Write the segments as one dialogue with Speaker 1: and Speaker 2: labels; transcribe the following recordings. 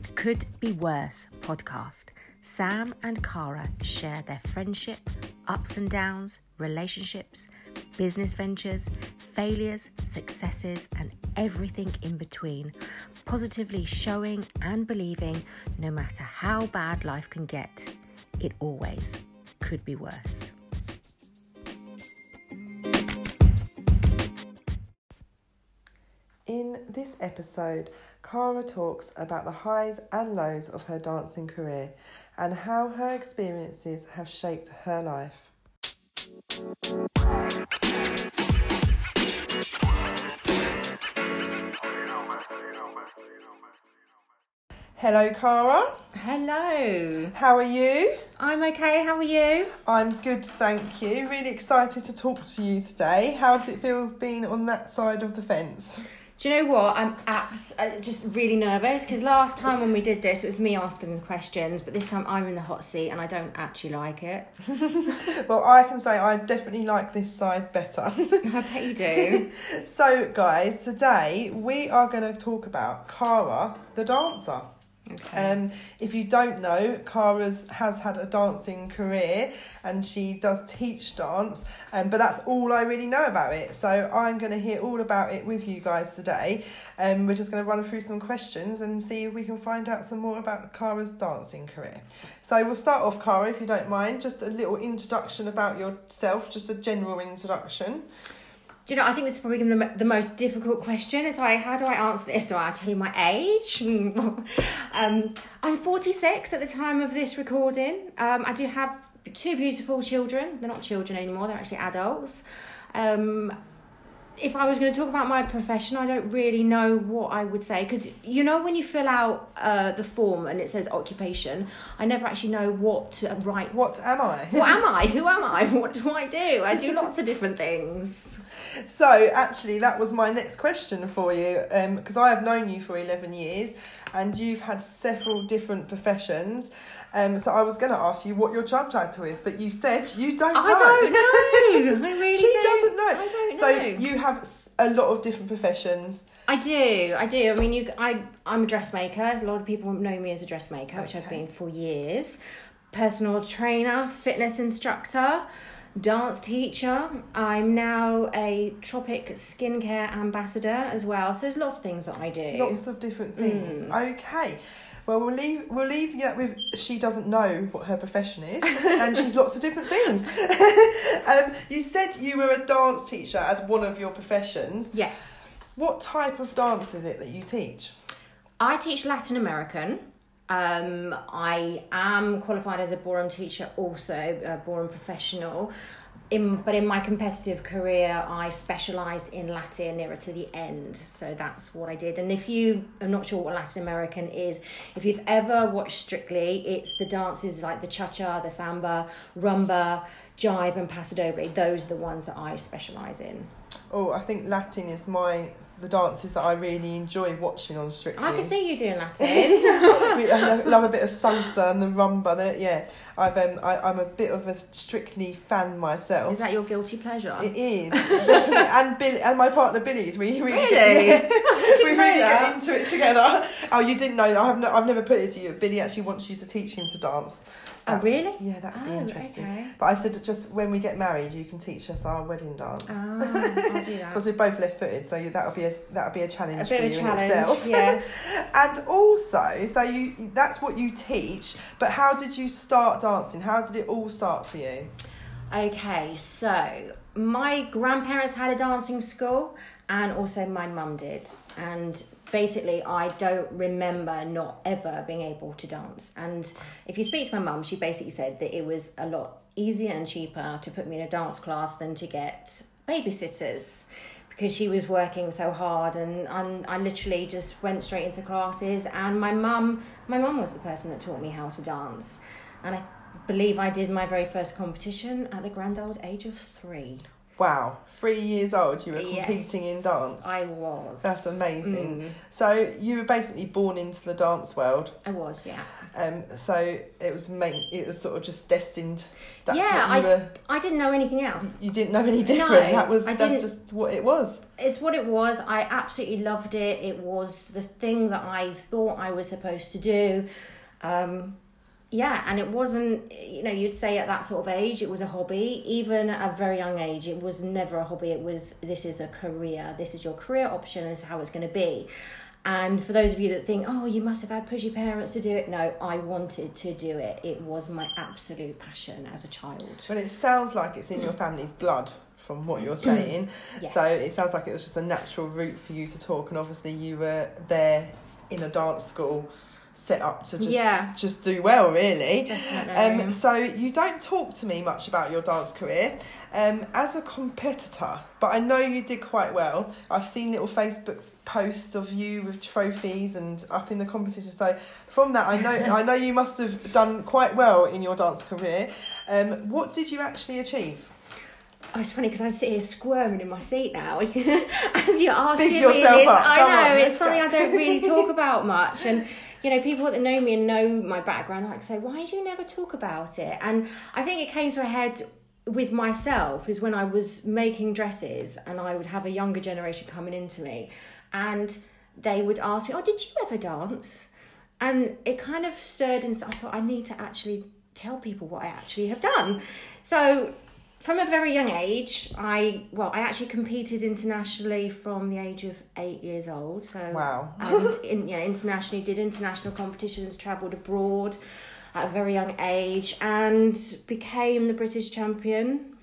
Speaker 1: It Could Be Worse podcast. Sam and Cara share their friendship, ups and downs, relationships, business ventures, failures, successes, and everything in between, positively showing and believing no matter how bad life can get, it always could be worse.
Speaker 2: This episode, Cara talks about the highs and lows of her dancing career and how her experiences have shaped her life. Hello, Cara.
Speaker 1: Hello.
Speaker 2: How are you?
Speaker 1: I'm okay. How are you?
Speaker 2: I'm good, thank you. Really excited to talk to you today. How does it feel being on that side of the fence?
Speaker 1: Do you know what? I'm abs- uh, just really nervous because last time when we did this, it was me asking the questions, but this time I'm in the hot seat and I don't actually like it.
Speaker 2: Well, I can say I definitely like this side better.
Speaker 1: I bet you do.
Speaker 2: so, guys, today we are going to talk about Cara, the dancer.
Speaker 1: Okay.
Speaker 2: Um, if you don't know, Cara's has had a dancing career and she does teach dance, um, but that's all I really know about it. So I'm going to hear all about it with you guys today. Um, we're just going to run through some questions and see if we can find out some more about Cara's dancing career. So we'll start off, Cara, if you don't mind, just a little introduction about yourself, just a general introduction.
Speaker 1: You know, I think this is probably the, the most difficult question. It's like, how do I answer this? Do I tell you my age? um, I'm 46 at the time of this recording. Um, I do have two beautiful children. They're not children anymore, they're actually adults. Um, if I was going to talk about my profession, I don't really know what I would say because you know when you fill out uh, the form and it says occupation, I never actually know what to write.
Speaker 2: What am I?
Speaker 1: What am I? Who am I? What do I do? I do lots of different things.
Speaker 2: So actually, that was my next question for you, because I have known you for eleven years, and you've had several different professions. Um, so I was going to ask you what your job title is, but you said you don't know.
Speaker 1: I don't know. I really
Speaker 2: she
Speaker 1: don't.
Speaker 2: doesn't know.
Speaker 1: I don't know.
Speaker 2: So you have a lot of different professions.
Speaker 1: I do, I do. I mean, you, I, I'm a dressmaker. A lot of people know me as a dressmaker, which I've been for years. Personal trainer, fitness instructor, dance teacher. I'm now a Tropic skincare ambassador as well. So there's lots of things that I do.
Speaker 2: Lots of different things.
Speaker 1: Mm.
Speaker 2: Okay. Well, we'll leave we'll leave you with she doesn't know what her profession is, and she's lots of different things. um, you said you were a dance teacher as one of your professions.
Speaker 1: Yes.
Speaker 2: What type of dance is it that you teach?
Speaker 1: I teach Latin American. Um, I am qualified as a ballroom teacher, also a ballroom professional. In, but in my competitive career, I specialised in Latin nearer to the end. So that's what I did. And if you are not sure what Latin American is, if you've ever watched Strictly, it's the dances like the cha cha, the samba, rumba, jive, and paso doble. Those are the ones that I specialise in.
Speaker 2: Oh, I think Latin is my the dances that I really enjoy watching on Strictly.
Speaker 1: I can see you doing Latin.
Speaker 2: I love, a bit of salsa and the rumba. The, yeah, I've um, I, I'm a bit of a Strictly fan myself.
Speaker 1: is that your guilty pleasure?
Speaker 2: It is definitely, and Billy and my partner Billy is we really
Speaker 1: Really?
Speaker 2: get,
Speaker 1: I
Speaker 2: we really get into it together. Oh, you didn't know that? I have no, I've never put it to you. Billy actually wants you to teach him to dance.
Speaker 1: Oh, really?
Speaker 2: Yeah, that would be
Speaker 1: Oh,
Speaker 2: interesting.
Speaker 1: okay.
Speaker 2: But I said just when we get married, you can teach us our wedding dance.
Speaker 1: Oh, I'll do that.
Speaker 2: Because we're both left-footed, so that'll be a that'll be a challenge
Speaker 1: A bit
Speaker 2: you
Speaker 1: of a challenge,
Speaker 2: itself.
Speaker 1: yes.
Speaker 2: and also, so you that's what you teach. But how did you start dancing? How did it all start for you?
Speaker 1: Okay, so my grandparents had a dancing school, and also my mum did. And basically, I don't remember not ever being able to dance. And if you speak to my mum, she basically said that it was a lot easier and cheaper to put me in a dance class than to get babysitters. Because she was working so hard, and, and I literally just went straight into classes. And my mum, my mum was the person that taught me how to dance, and I believe I did my very first competition at the grand old age of three.
Speaker 2: Wow, three years old, you were competing
Speaker 1: Yes,
Speaker 2: in dance.
Speaker 1: I was.
Speaker 2: That's amazing.
Speaker 1: Mm,
Speaker 2: So you were basically born into the dance world.
Speaker 1: I was, yeah.
Speaker 2: Um, so it was main, it was sort of just destined. That's
Speaker 1: Yeah,
Speaker 2: what you were.
Speaker 1: I didn't know anything else.
Speaker 2: You didn't know any different.
Speaker 1: No,
Speaker 2: that was
Speaker 1: I
Speaker 2: that's
Speaker 1: didn't-
Speaker 2: just what it was.
Speaker 1: It's what it was. I absolutely loved it. It was the thing that I thought I was supposed to do. Um, yeah, and it wasn't, you know, you'd say at that sort of age, it was a hobby. Even at a very young age, it was never a hobby. It was, this is a career. This is your career option. This is how it's going to be. And for those of you that think, oh, you must have had pushy parents to do it, no, I wanted to do it. It was my absolute passion as a child.
Speaker 2: well it sounds like it's in your family's blood from what you're saying.
Speaker 1: Yes.
Speaker 2: So it sounds like it was just a natural route for you to talk, and obviously you were there in a dance school set up to just
Speaker 1: Yeah.
Speaker 2: just do well, really.
Speaker 1: Definitely.
Speaker 2: Um, so you don't talk to me much about your dance career um, as a competitor, but I know you did quite well. I've seen little Facebook posts of you with trophies and up in the competition. So from that, I know I know you must have done quite well in your dance career. Um, what did you actually achieve?
Speaker 1: Oh, it's funny because I sit here squirming in my seat now as you're asking
Speaker 2: Big
Speaker 1: me
Speaker 2: yourself
Speaker 1: this.
Speaker 2: up.
Speaker 1: I know
Speaker 2: on,
Speaker 1: it's something
Speaker 2: go.
Speaker 1: I don't really talk about much, and you know people that know me and know my background like say, "Why do you never talk about it?" And I think it came to a head with myself is when I was making dresses, and I would have a younger generation coming into me, and they would ask me, "Oh, did you ever dance?" and it kind of stirred and I thought I need to actually tell people what I actually have done. So from a very young age, I well, I actually competed internationally from the age of eight years old. So
Speaker 2: Wow.
Speaker 1: and in, yeah, internationally did international competitions, travelled abroad at a very young age, and became the British champion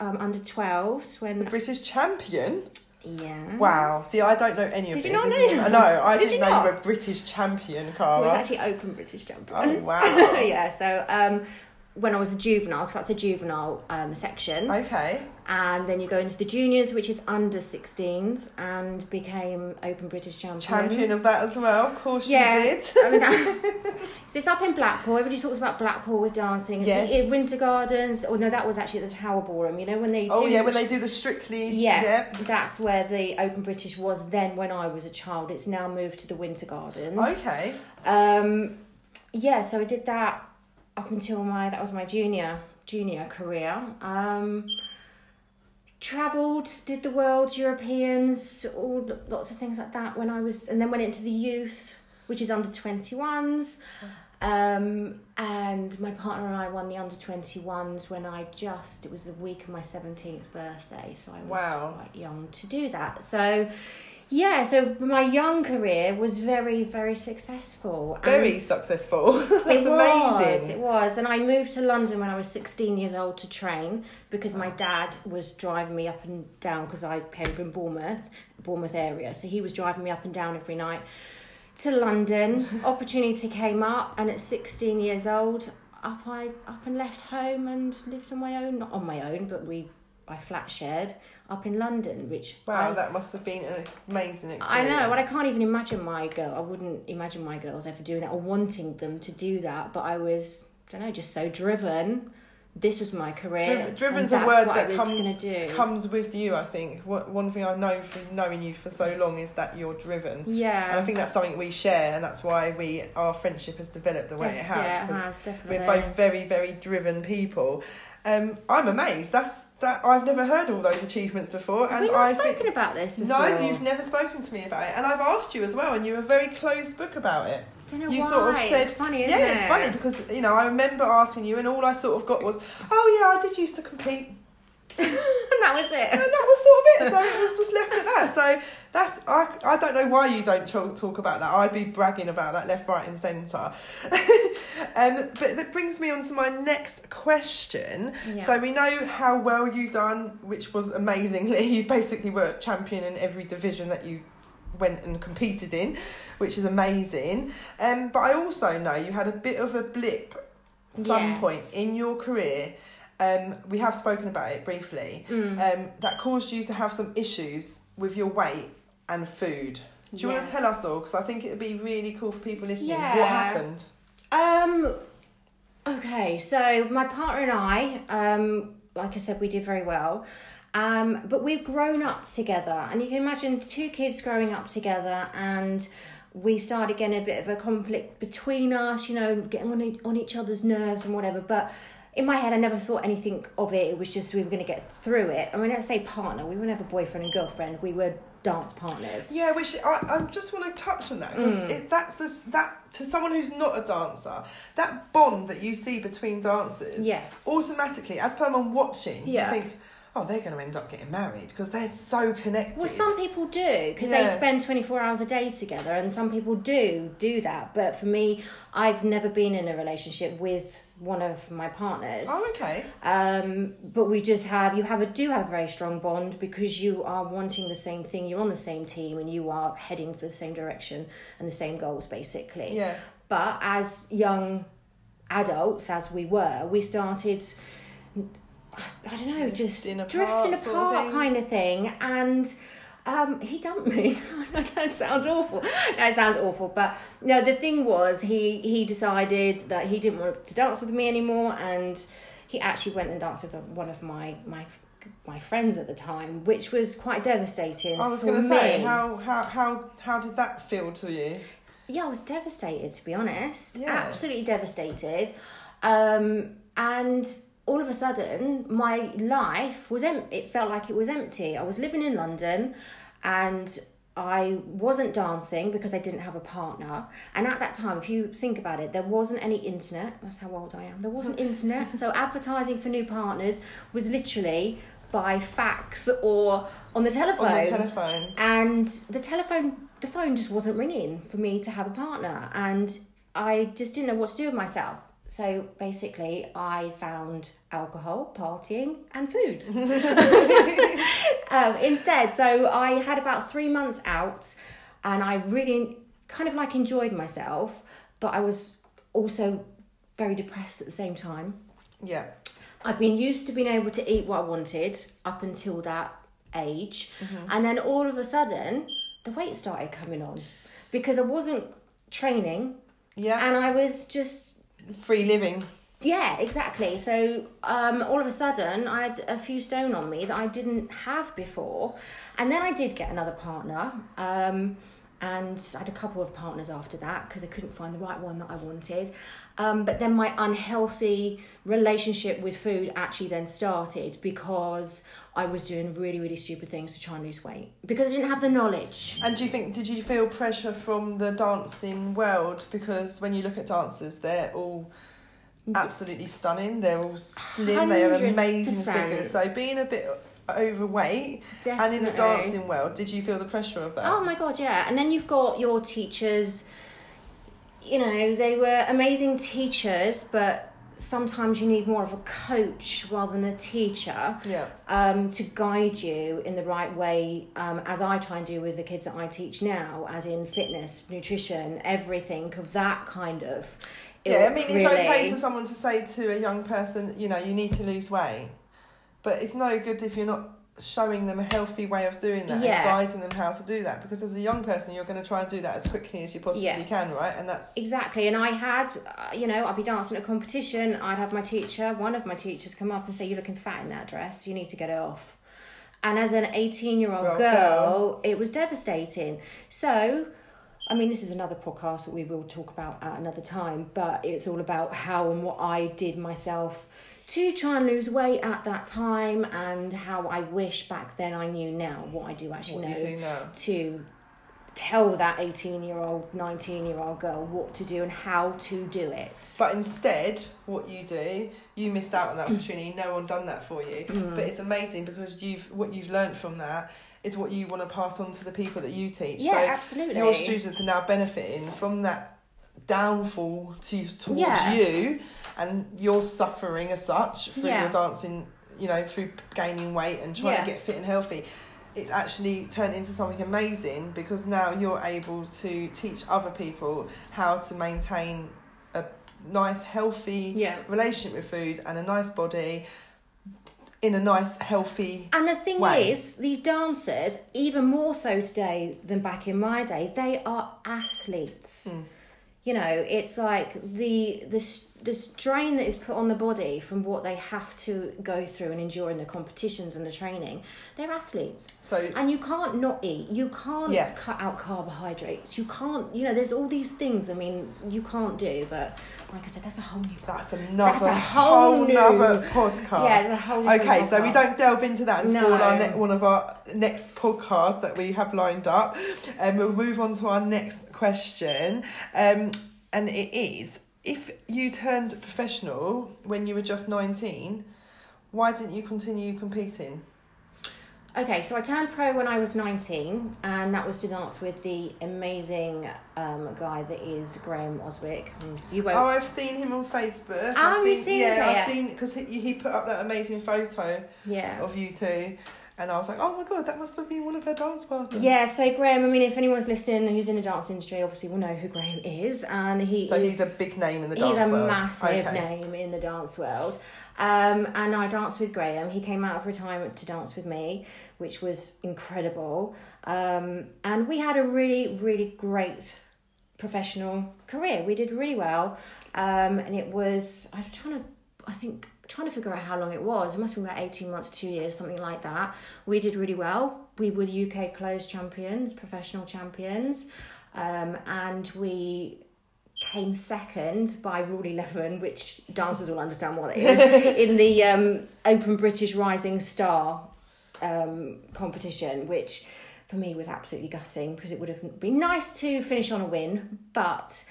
Speaker 1: um, under 12s when
Speaker 2: The British champion?
Speaker 1: yeah
Speaker 2: Wow. See, I don't know any of
Speaker 1: Did
Speaker 2: this.
Speaker 1: you not know that?
Speaker 2: No, I
Speaker 1: Did
Speaker 2: didn't
Speaker 1: you
Speaker 2: know
Speaker 1: not?
Speaker 2: you were British champion,
Speaker 1: I
Speaker 2: Cara.
Speaker 1: was actually open British champion.
Speaker 2: Oh, wow.
Speaker 1: yeah, so um, when I was a juvenile, because that's the juvenile um, section,
Speaker 2: Okay.
Speaker 1: and then you go into the juniors, which is under 16s, and became Open British champion.
Speaker 2: Champion of that as well. Of course
Speaker 1: Yeah.
Speaker 2: you did.
Speaker 1: I mean, that- so it's up in Blackpool. Everybody talks about Blackpool with dancing.
Speaker 2: Yes.
Speaker 1: in Winter Gardens. Oh no, that was actually at the Tower Ballroom. You know when they
Speaker 2: Oh
Speaker 1: do
Speaker 2: yeah, when they do the Strictly.
Speaker 1: yeah,
Speaker 2: Yep.
Speaker 1: that's where the Open British was then when I was a child. It's now moved to the Winter Gardens.
Speaker 2: Okay.
Speaker 1: Um, yeah, so I did that up until my that was my junior junior career. Um, traveled, did the world, Europeans, all lots of things like that. When I was, and then went into the youth, which is under twenty ones. Um, and my partner and I won the under 21s when I just, it was the week of my 17th birthday, so I was
Speaker 2: Wow.
Speaker 1: quite young to do that. So, yeah, so my young career was very, very successful.
Speaker 2: Very successful. That's
Speaker 1: it was,
Speaker 2: amazing.
Speaker 1: it was. And I moved to London when I was 16 years old to train because my dad was driving me up and down because I came from Bournemouth, Bournemouth area. So he was driving me up and down every night to London. Opportunity came up, and at 16 years old, up I up and left home and lived on my own. Not on my own, but we I flat shared up in London, which
Speaker 2: Wow,
Speaker 1: I,
Speaker 2: that must have been an amazing experience.
Speaker 1: I know, but I can't even imagine my girl. I wouldn't imagine my girls ever doing that or wanting them to do that. But I was, I don't know, just so driven. This was my career.
Speaker 2: Driv- driven's a word that comes
Speaker 1: do.
Speaker 2: comes with you. I think what, one thing I've known from knowing you for so long is that you're driven,
Speaker 1: yeah,
Speaker 2: and I think that's something we share, and that's why we our friendship has developed the way it has.
Speaker 1: Yeah, it has definitely.
Speaker 2: we're both very very driven people. Um, I'm amazed. That's that I've never heard all those achievements before,
Speaker 1: Have
Speaker 2: and
Speaker 1: we not
Speaker 2: I
Speaker 1: spoken
Speaker 2: think.
Speaker 1: about this before?
Speaker 2: No, you've never spoken to me about it, and I've asked you as well, and you were a very closed book about it.
Speaker 1: I don't know
Speaker 2: you
Speaker 1: why.
Speaker 2: sort of said-
Speaker 1: it's funny, isn't
Speaker 2: yeah,
Speaker 1: it?
Speaker 2: it's funny because you know I remember asking you, and all I sort of got was, "Oh yeah, I did used to compete," and
Speaker 1: that was it.
Speaker 2: and that was sort of it. So it was just left at that. So that's I, I don't know why you don't talk, talk about that. I'd be bragging about that left, right, and centre. um, but that brings me on to my next question.
Speaker 1: Yeah.
Speaker 2: So we know how well you done, which was amazingly. You basically were champion in every division that you went and competed in, which is amazing. Um, but I also know you had a bit of a blip at some
Speaker 1: Yes.
Speaker 2: point in your career. Um, we have spoken about it briefly.
Speaker 1: Mm.
Speaker 2: Um, that caused you to have some issues with your weight and food. Do you want to tell us
Speaker 1: Yes.
Speaker 2: all? Because I think it would be really cool for people listening. What happened?
Speaker 1: Um. Okay, so my partner and I, um, like I said, we did very well, Um, but we've grown up together, and you can imagine two kids growing up together, and we started getting a bit of a conflict between us, you know, getting on on each other's nerves and whatever. But in my head, I never thought anything of it. It was just we were going to get through it. And when I say partner, we were never boyfriend and girlfriend. We were dance partners.
Speaker 2: Yeah, which I, I just want to touch on that because
Speaker 1: Mm.
Speaker 2: that's this, that to someone who's not a dancer, that bond that you see between dancers,
Speaker 1: Yes.
Speaker 2: automatically as per someone watching,
Speaker 1: Yeah.
Speaker 2: you think, oh, they're going to end up getting married because they're so connected.
Speaker 1: Well, some people do because they spend 24 hours a day together, and some people do do that. But for me, I've never been in a relationship with one of my partners.
Speaker 2: Oh, okay.
Speaker 1: Um, but we just have you have a do have a very strong bond because you are wanting the same thing. You're on the same team, and you are heading for the same direction and the same goals, basically.
Speaker 2: Yeah.
Speaker 1: But as young adults, as we were, we started. I don't know, just
Speaker 2: Drifting
Speaker 1: drifting
Speaker 2: apart
Speaker 1: apart,
Speaker 2: sort of
Speaker 1: kind of thing, and um, he dumped me. that sounds awful. No, it sounds awful. But no, the thing was, he he decided that he didn't want to dance with me anymore, and he actually went and danced with one of my my my friends at the time, which was quite devastating.
Speaker 2: I was going to say, how, how, how, how did that feel to you?
Speaker 1: Yeah, I was devastated to be honest.
Speaker 2: Yeah.
Speaker 1: Absolutely devastated. Um, and all of a sudden, my life was em- it felt like it was empty. I was living in London and I wasn't dancing because I didn't have a partner. And at that time, if you think about it, there wasn't any internet. That's how old I am. There wasn't internet. So advertising for new partners was literally by fax or on the telephone
Speaker 2: On the telephone.
Speaker 1: and the telephone the phone just wasn't ringing for me to have a partner and i just didn't know what to do with myself so basically i found alcohol partying and food um, instead so i had about three months out and i really kind of like enjoyed myself but i was also very depressed at the same time
Speaker 2: Yeah.
Speaker 1: I've been used to being able to eat what I wanted up until that age. And then all of a sudden, the weight started coming on because I wasn't training
Speaker 2: Yeah.
Speaker 1: and I was just
Speaker 2: Free living.
Speaker 1: yeah, exactly. So um, all of a sudden, I had a few stone on me that I didn't have before, and then I did get another partner, um, and I had a couple of partners after that because I couldn't find the right one that I wanted. Um, but then my unhealthy relationship with food actually then started because I was doing really, really stupid things to try and lose weight because I didn't have the knowledge.
Speaker 2: And do you think, did you feel pressure from the dancing world? Because when you look at dancers, they're all absolutely stunning. They're all slim. They have amazing
Speaker 1: 100%.
Speaker 2: figures. So being a bit overweight and in the dancing world, did you feel the pressure of that?
Speaker 1: Oh my god, yeah. And then you've got your teachers, you know, they were amazing teachers, but sometimes you need more of a coach rather than a teacher
Speaker 2: Yeah.
Speaker 1: um, to guide you in the right way, um, as I try and do with the kids that I teach now, as in fitness, nutrition, everything of that kind of.
Speaker 2: Yeah, I mean, it's okay for someone to say to a young person, you know, you need to lose weight. But it's no good if you're not showing them a healthy way of doing that
Speaker 1: Yeah.
Speaker 2: and guiding them how to do that. Because as a young person, you're going to try and do that as quickly as you possibly
Speaker 1: Yeah.
Speaker 2: can, right? And that's
Speaker 1: Exactly, and I had, uh, you know, I'd be dancing at a competition. I'd have my teacher, one of my teachers, come up and say, "You're looking fat in that dress. You need to get it off." And as an eighteen-year-old girl,
Speaker 2: girl.
Speaker 1: it was devastating. So, I mean, this is another podcast that we will talk about at another time. But it's all about how and what I did myself to try and lose weight at that time, and how I wish back then I knew now what I do actually
Speaker 2: what
Speaker 1: know
Speaker 2: you do now.
Speaker 1: to tell that 18 year old 19 year old girl what to do and how to do it
Speaker 2: But instead, what you do, you missed out on that opportunity. No one done that for you.
Speaker 1: Mm.
Speaker 2: But it's amazing because you've what you've learned from that is what you want to pass on to the people that you teach.
Speaker 1: yeah
Speaker 2: so
Speaker 1: absolutely
Speaker 2: your students are now benefiting from that downfall to towards
Speaker 1: Yeah.
Speaker 2: you and you're suffering as such through
Speaker 1: Yeah.
Speaker 2: your dancing you know through gaining weight and trying
Speaker 1: Yeah.
Speaker 2: to get fit and healthy it's actually turned into something amazing because now you're able to teach other people how to maintain a nice healthy
Speaker 1: yeah
Speaker 2: relationship with food and a nice body in a nice healthy
Speaker 1: and the thing
Speaker 2: way.
Speaker 1: is these dancers even more so today than back in my day they are athletes
Speaker 2: Mm.
Speaker 1: You know, it's like the the the strain that is put on the body from what they have to go through and endure in the competitions and the training. They're athletes.
Speaker 2: So
Speaker 1: And you can't not eat. You can't
Speaker 2: Yeah.
Speaker 1: cut out carbohydrates. You can't, you know, there's all these things. I mean, you can't do. But like I said, that's a whole new.
Speaker 2: that's another
Speaker 1: a whole
Speaker 2: whole
Speaker 1: new-
Speaker 2: nother podcast.
Speaker 1: Yeah, a whole
Speaker 2: Okay, so we don't delve into that and spoil
Speaker 1: No.
Speaker 2: our ne- one of our next podcasts that we have lined up. And we'll move on to our next question. Um, and it is if you turned professional when you were just 19, why didn't you continue competing?
Speaker 1: Okay, so I turned pro when I was 19, and that was to dance with the amazing um, guy that is Graham Oswick. You won't.
Speaker 2: Oh, I've seen him on Facebook.
Speaker 1: Oh,
Speaker 2: I've
Speaker 1: you've seen
Speaker 2: Yeah? I've seen because he, he put up that amazing photo
Speaker 1: yeah.
Speaker 2: of you two, and I was like, oh my god, that must have been one of her dance partners.
Speaker 1: Yeah, so Graham, I mean, if anyone's listening who's in the dance industry, obviously will know who Graham is, and he
Speaker 2: So
Speaker 1: is.
Speaker 2: he's a big name in the dance world.
Speaker 1: he's a massive
Speaker 2: Okay.
Speaker 1: name in the dance world. Um, and I danced with Graham. He came out of retirement to dance with me, which was incredible. Um, and we had a really, really great professional career. We did really well. Um, and it was, I'm trying to, I think, trying to figure out how long it was. It must have been about 18 months, two years, something like that. We did really well. We were the UK closed champions, professional champions. Um, and we came second by Rule 11, which dancers will understand what it is, in the um, Open British Rising Star um, competition, which for me was absolutely gutting because it would have been nice to finish on a win. But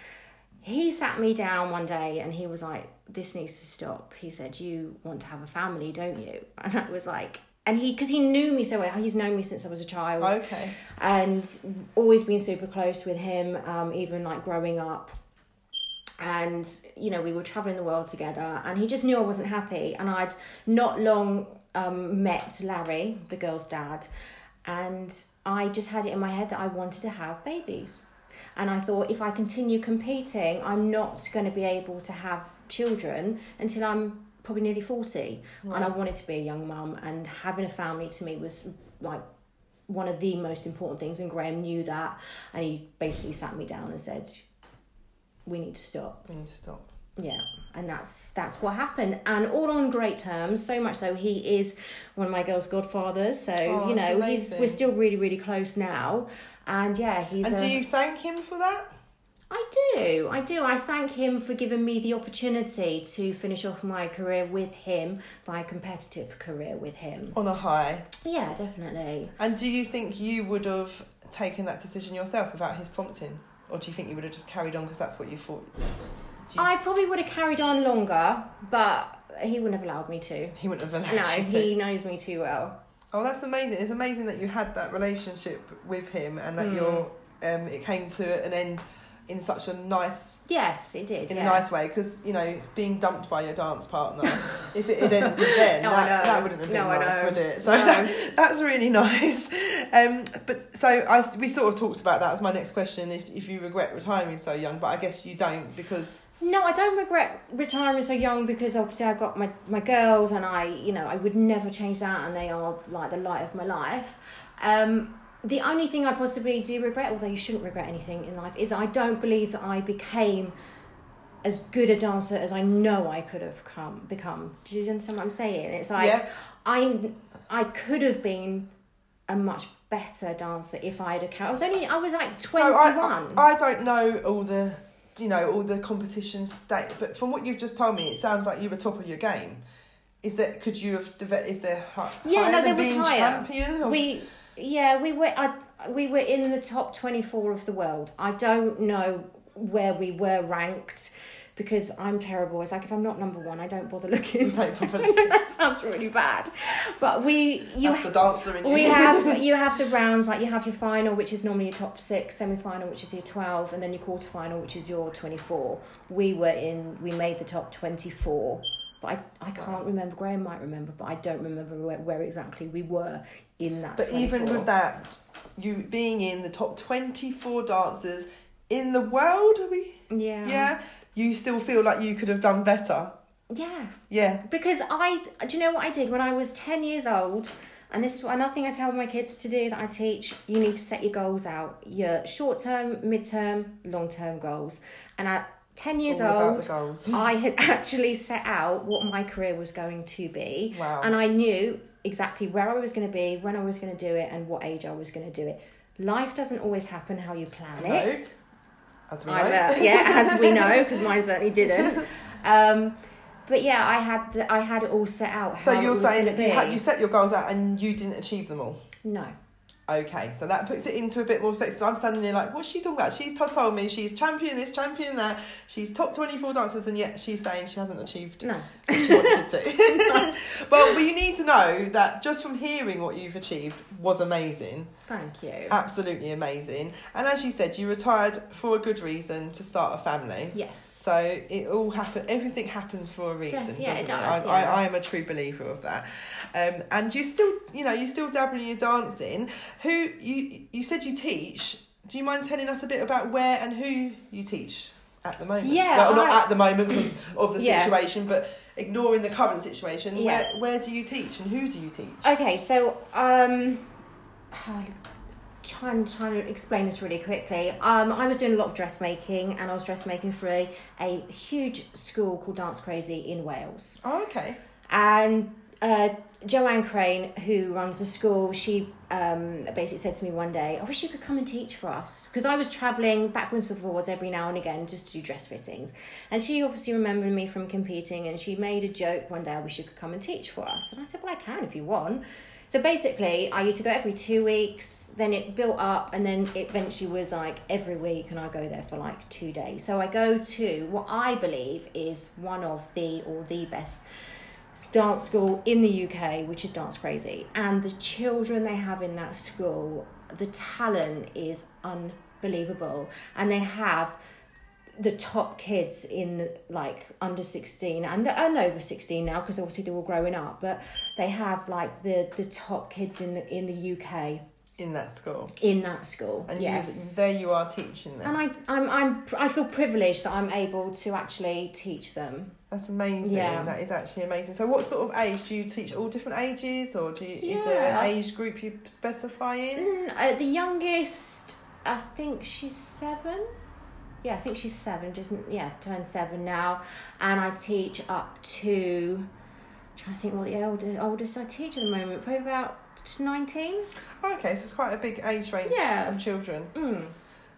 Speaker 1: he sat me down one day and he was like, This needs to stop. He said, You want to have a family, don't you? And I was like, and he, because he knew me so well, he's known me since I was a child
Speaker 2: Okay.
Speaker 1: and always been super close with him, um, even like growing up. And you know, we were traveling the world together, and he just knew I wasn't happy. And I'd not long um, met Larry, the girl's dad, and I just had it in my head that I wanted to have babies. And I thought if I continue competing, I'm not going to be able to have children until I'm probably nearly 40. And I wanted to be a young mum, and having a family to me was like one of the most important things. And Graham knew that. And he basically sat me down and said, We need to stop.
Speaker 2: We need to stop.
Speaker 1: Yeah, and that's that's what happened, and all on great terms. So much so, he is one of my girls' godfathers. So
Speaker 2: Oh,
Speaker 1: you know, he's we're still really really close now, and yeah, he's.
Speaker 2: And
Speaker 1: a-
Speaker 2: do you thank him for that?
Speaker 1: I do, I do. I thank him for giving me the opportunity to finish off my career with him, my competitive career with him.
Speaker 2: On a high.
Speaker 1: Yeah, definitely.
Speaker 2: And do you think you would have taken that decision yourself without his prompting? Or do you think you would have just carried on because that's what you thought? You-
Speaker 1: I probably would have carried on longer, but he wouldn't have allowed me to.
Speaker 2: He wouldn't have allowed
Speaker 1: No,
Speaker 2: to.
Speaker 1: he knows me too well.
Speaker 2: Oh, that's amazing. It's amazing that you had that relationship with him and that
Speaker 1: Mm.
Speaker 2: you're um, it came to an end in such a nice
Speaker 1: Yes, it did.
Speaker 2: in
Speaker 1: yeah.
Speaker 2: a nice way because you know being dumped by your dance partner if it had ended then
Speaker 1: No,
Speaker 2: that, that wouldn't have been
Speaker 1: No,
Speaker 2: nice would it so
Speaker 1: No.
Speaker 2: that, that's really nice um but so I we sort of talked about that as my next question if, if you regret retiring so young but I guess you don't because
Speaker 1: No, I don't regret retiring so young because obviously I've got my, my girls and I, you know, I would never change that and they are like the light of my life. Um, the only thing I possibly do regret, although you shouldn't regret anything in life, is I don't believe that I became as good a dancer as I know I could have come become. Do you understand what I'm saying? It's like
Speaker 2: Yeah.
Speaker 1: I I could have been a much better dancer if I had a carried. I was only I was like
Speaker 2: so I,
Speaker 1: one.
Speaker 2: I, I don't know all the you know all the competition state but from what you've just told me it sounds like you were top of your game is that could you have developed is there hi-
Speaker 1: Yeah,
Speaker 2: higher
Speaker 1: no,
Speaker 2: than
Speaker 1: there was
Speaker 2: being
Speaker 1: higher.
Speaker 2: champion of-
Speaker 1: We yeah, we were I, we were in the top 24 of the world. I don't know where we were ranked because I'm terrible. It's like if I'm not number 1, I don't bother looking.
Speaker 2: Don't bother.
Speaker 1: That sounds really bad. But we you
Speaker 2: that's the dancer in you
Speaker 1: we have you have the rounds like you have your final which is normally your top 6, semi final which is your 12 and then your quarter final which is your 24. We were in we made the top 24. But I, I can't remember. Graham might remember, but I don't remember where, where exactly we were in that.
Speaker 2: But even with that, you being in the top 24 dancers in the world, are we?
Speaker 1: yeah,
Speaker 2: Yeah. You still feel like you could have done better.
Speaker 1: yeah,
Speaker 2: Yeah.
Speaker 1: because I, do you know what I did when I was ten years old? And this is another thing I tell my kids to do that I teach. You need to set your goals out. Your short term, mid term, long term goals. And at 10 years
Speaker 2: All
Speaker 1: old. I had actually set out what my career was going to be.
Speaker 2: Wow.
Speaker 1: And I knew exactly where I was going to be, when I was going to do it, and what age I was going to do it. Life doesn't always happen how you plan
Speaker 2: No.
Speaker 1: it.
Speaker 2: As we know.
Speaker 1: Uh, yeah, as we know, because mine certainly didn't. Um, but yeah, I had the, I had it all set out. How
Speaker 2: so you're saying that you, had, you set your goals out and you didn't achieve them all.
Speaker 1: no.
Speaker 2: Okay, so that puts it into a bit more perspective. I'm standing there like, what's she talking about? She's t- told me she's champion this, champion that. She's top 24 dancers, and yet she's saying she hasn't achieved
Speaker 1: No.
Speaker 2: what she wanted to. well, but you need to know that just from hearing what you've achieved was amazing.
Speaker 1: Thank you.
Speaker 2: Absolutely amazing. And as you said, you retired for a good reason to start a family.
Speaker 1: yes.
Speaker 2: So it all happened. Everything happens for a reason,
Speaker 1: yeah,
Speaker 2: doesn't
Speaker 1: it does,
Speaker 2: I,
Speaker 1: yeah.
Speaker 2: I, I am a true believer of that. Um, and you still, you know, you still dabble in your dancing. Who you you said you teach? Do you mind telling us a bit about where and who you teach at the moment?
Speaker 1: Yeah,
Speaker 2: well, not
Speaker 1: I-
Speaker 2: at the moment because of the
Speaker 1: Yeah.
Speaker 2: situation, but ignoring the current situation.
Speaker 1: Yeah.
Speaker 2: Where where do you teach and who do you teach?
Speaker 1: Okay, so um, trying trying to explain this really quickly. Um, I was doing a lot of dressmaking, and I was dressmaking for a, a huge school called Dance Crazy in Wales.
Speaker 2: Oh, okay.
Speaker 1: And uh, Joanne Crane, who runs the school, she um, basically said to me one day, I wish you could come and teach for us. Because I was travelling backwards and forwards every now and again just to do dress fittings. And she obviously remembered me from competing and she made a joke one day, I wish you could come and teach for us. And I said, Well, I can if you want. So basically, I used to go every two weeks, then it built up, and then it eventually was like every week, and I go there for like two days. So I go to what I believe is one of the or the best dance school in the UK, which is Dance Crazy. And the children they have in that school, the talent is unbelievable. And they have the top kids in like under 16 and, and over 16 now because obviously they're all growing up but they have like the the top kids in the in the UK
Speaker 2: In that school.
Speaker 1: in that school
Speaker 2: And
Speaker 1: yes
Speaker 2: you, there you are teaching them.
Speaker 1: and I I'm I'm I feel privileged that I'm able to actually teach them
Speaker 2: That's amazing.
Speaker 1: Yeah.
Speaker 2: That is actually amazing. So, what sort of age do you teach? All different ages, or do you, is there an age group you specify in?
Speaker 1: Mm, uh, the youngest, I think she's seven. Yeah, I think she's seven. Just yeah, turned seven now, and I teach up to. trying to think what the older, oldest I teach at the moment. Probably about nineteen.
Speaker 2: Okay, so it's quite a big age range
Speaker 1: Yeah.
Speaker 2: of children.
Speaker 1: Mm.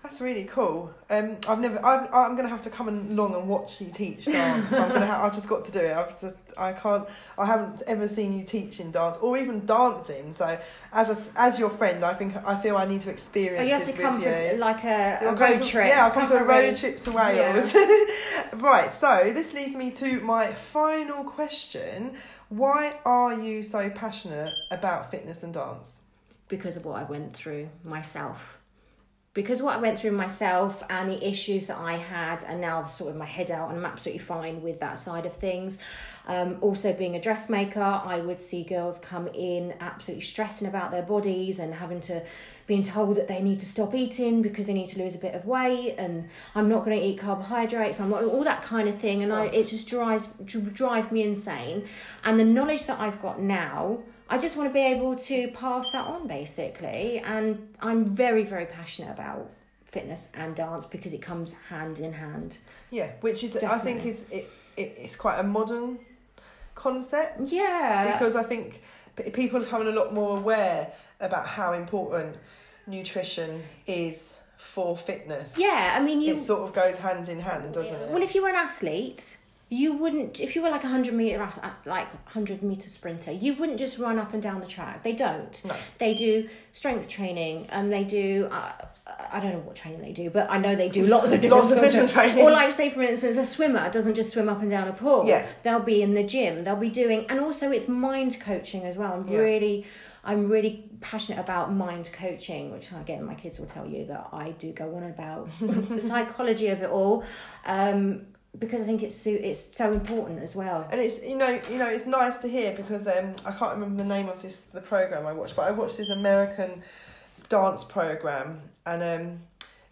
Speaker 2: That's really cool. Um, I've never. I've, I'm gonna have to come along and watch you teach dance. I'm gonna. Ha- I've just got to do it. I've just. I can't. I haven't ever seen you teaching dance or even dancing. So, as a as your friend, I think I feel I need to experience
Speaker 1: Oh, you have
Speaker 2: this
Speaker 1: to come
Speaker 2: with you.
Speaker 1: for like a, a road
Speaker 2: to-
Speaker 1: trip.
Speaker 2: Yeah, I'll come, to a
Speaker 1: for
Speaker 2: road trip to Wales. right, so this leads me to my final question. Why are you so passionate about fitness and dance?
Speaker 1: because of what I went through myself. Because what I went through myself and the issues that I had, and now I've sorted my head out and I'm absolutely fine with that side of things. Um, also, being a dressmaker, I would see girls come in absolutely stressing about their bodies and having to being told that they need to stop eating because they need to lose a bit of weight and I'm not going to eat carbohydrates I'm not all that kind of thing and I, it just drives dr- drive me insane and the knowledge that I've got now I just want to be able to pass that on basically. And I'm very very passionate about fitness and dance because it comes hand in hand.
Speaker 2: Yeah, which is I think is it, it it's quite a modern concept.
Speaker 1: Yeah.
Speaker 2: Because I think people are becoming a lot more aware about how important nutrition is for fitness.
Speaker 1: yeah I mean you
Speaker 2: it sort of goes hand in hand, doesn't it?
Speaker 1: Well, if you're an athlete, you wouldn't. If you were like a hundred meter, ath- uh, like hundred meter sprinter, you wouldn't just run up and down the track. They don't.
Speaker 2: No.
Speaker 1: They do strength training, and they do. Uh, I don't know what training they do, but I know they do lots of different,
Speaker 2: Lots of different training.
Speaker 1: Or like, say for instance, a swimmer doesn't just swim up and down a pool.
Speaker 2: Yeah.
Speaker 1: they'll be in the gym. They'll be doing, and also it's mind coaching as well. I'm
Speaker 2: Yeah.
Speaker 1: really. I'm really passionate about mind coaching, which again, my kids will tell you that I do go on about the psychology of it all, um, because I think it's so, it's so important as well.
Speaker 2: And it's you know you know it's nice to hear because um I can't remember the name of this the program I watched, but I watched this American dance program and um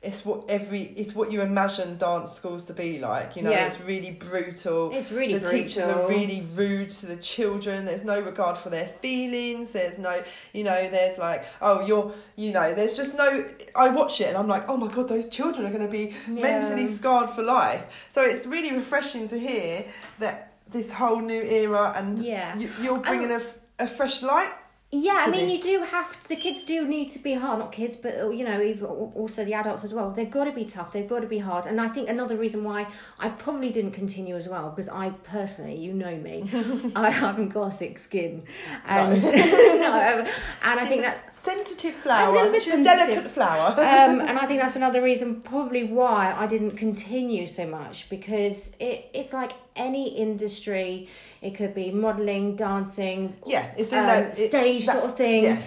Speaker 2: it's what every it's what you imagine dance schools to be like. You know,
Speaker 1: Yeah.
Speaker 2: it's really brutal.
Speaker 1: It's really
Speaker 2: the teachers are really rude to the children. There's no regard for their feelings. There's no, you know, there's like, oh, you're, you know, there's just no. I watch it and I'm like, oh my god, those children are going to be
Speaker 1: Yeah.
Speaker 2: mentally scarred for life. So it's really refreshing to hear that this whole new era and
Speaker 1: Yeah.
Speaker 2: you, you're bringing a a fresh light.
Speaker 1: Yeah, I mean,
Speaker 2: this.
Speaker 1: you do have the kids do need to be hard. Not kids, but uh, you know, even also the adults as well. They've got to be tough. They've got to be hard. And I think another reason why I probably didn't continue as well because I personally, you know me, I haven't got thick skin, and no, and I think that's
Speaker 2: sensitive flower. She's a delicate flower.
Speaker 1: um, and I think that's another reason, probably why I didn't continue so much because it, it's like any industry. It could be modelling, dancing,
Speaker 2: yeah, it's in
Speaker 1: um,
Speaker 2: that it-
Speaker 1: stage
Speaker 2: that-
Speaker 1: sort of thing.
Speaker 2: Yeah,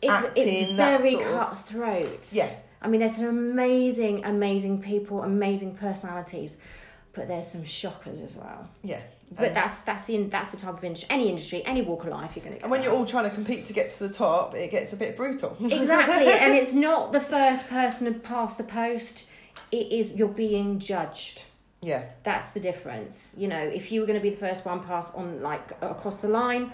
Speaker 1: It's
Speaker 2: acting,
Speaker 1: it's very cutthroat.
Speaker 2: Yeah.
Speaker 1: I mean, there's some amazing, amazing people, amazing personalities, but there's some shockers as well.
Speaker 2: yeah.
Speaker 1: But that's that's the that's the type of industry. Any industry, any walk of life, you're going to.
Speaker 2: And when you're all trying to compete to get to the top, it gets a bit brutal.
Speaker 1: exactly, and it's not the first person to pass the post. It is you're being judged.
Speaker 2: yeah,
Speaker 1: That's the difference. You know, if you were going to be the first one pass on like across the line,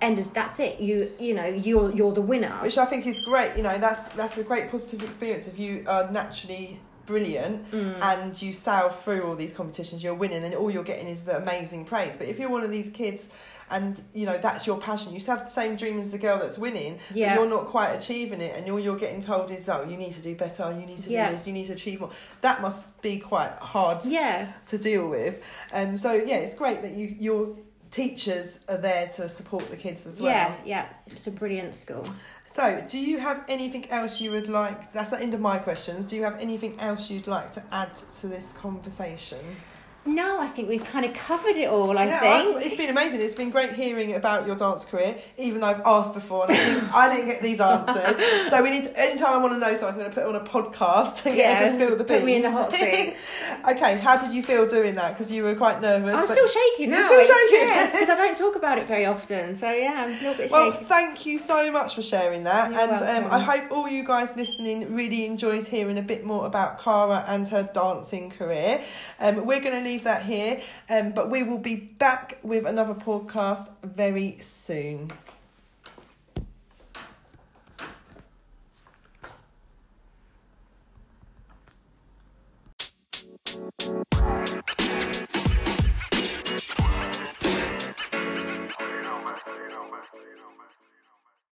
Speaker 1: and that's it. You you know you're you're the winner.
Speaker 2: which I think is great. You know, that's that's a great positive experience. If you are naturally brilliant
Speaker 1: Mm.
Speaker 2: and you sail through all these competitions, you're winning, and all you're getting is the amazing praise. But if you're one of these kids. And you know that's your passion. You still have the same dream as the girl that's winning,
Speaker 1: Yeah.
Speaker 2: but you're not quite achieving it, and all you're getting told is, "Oh, you need to do better. You need to
Speaker 1: Yeah.
Speaker 2: do this. You need to achieve more." That must be quite hard
Speaker 1: Yeah,
Speaker 2: to deal with. Um, so yeah, it's great that you your teachers are there to support the kids as well.
Speaker 1: yeah, yeah. It's a brilliant school.
Speaker 2: So, do you have anything else you would like? That's the end of my questions. Do you have anything else you'd like to add to this conversation?
Speaker 1: No, I think we've kind of covered it all. I
Speaker 2: yeah,
Speaker 1: think.
Speaker 2: I- it's been amazing. It's been great hearing about your dance career, even though I've asked before and I, think I didn't get these answers. so we need. To, anytime I want to know something, I'm going to put it on a podcast and get to spill the
Speaker 1: put me in the hot seat.
Speaker 2: okay, how did you feel doing that? Because you were quite nervous.
Speaker 1: I'm still shaking
Speaker 2: You're
Speaker 1: now.
Speaker 2: still shaking?
Speaker 1: Yes, because I don't talk about it very often. So yeah, I'm a little bit
Speaker 2: Well, thank you so much for sharing that,
Speaker 1: You're
Speaker 2: and um. I hope all you guys listening really enjoys hearing a bit more about Cara and her dancing career. Um, we're going to leave leave that here. Um, but we will be back with another podcast very soon. you know, man.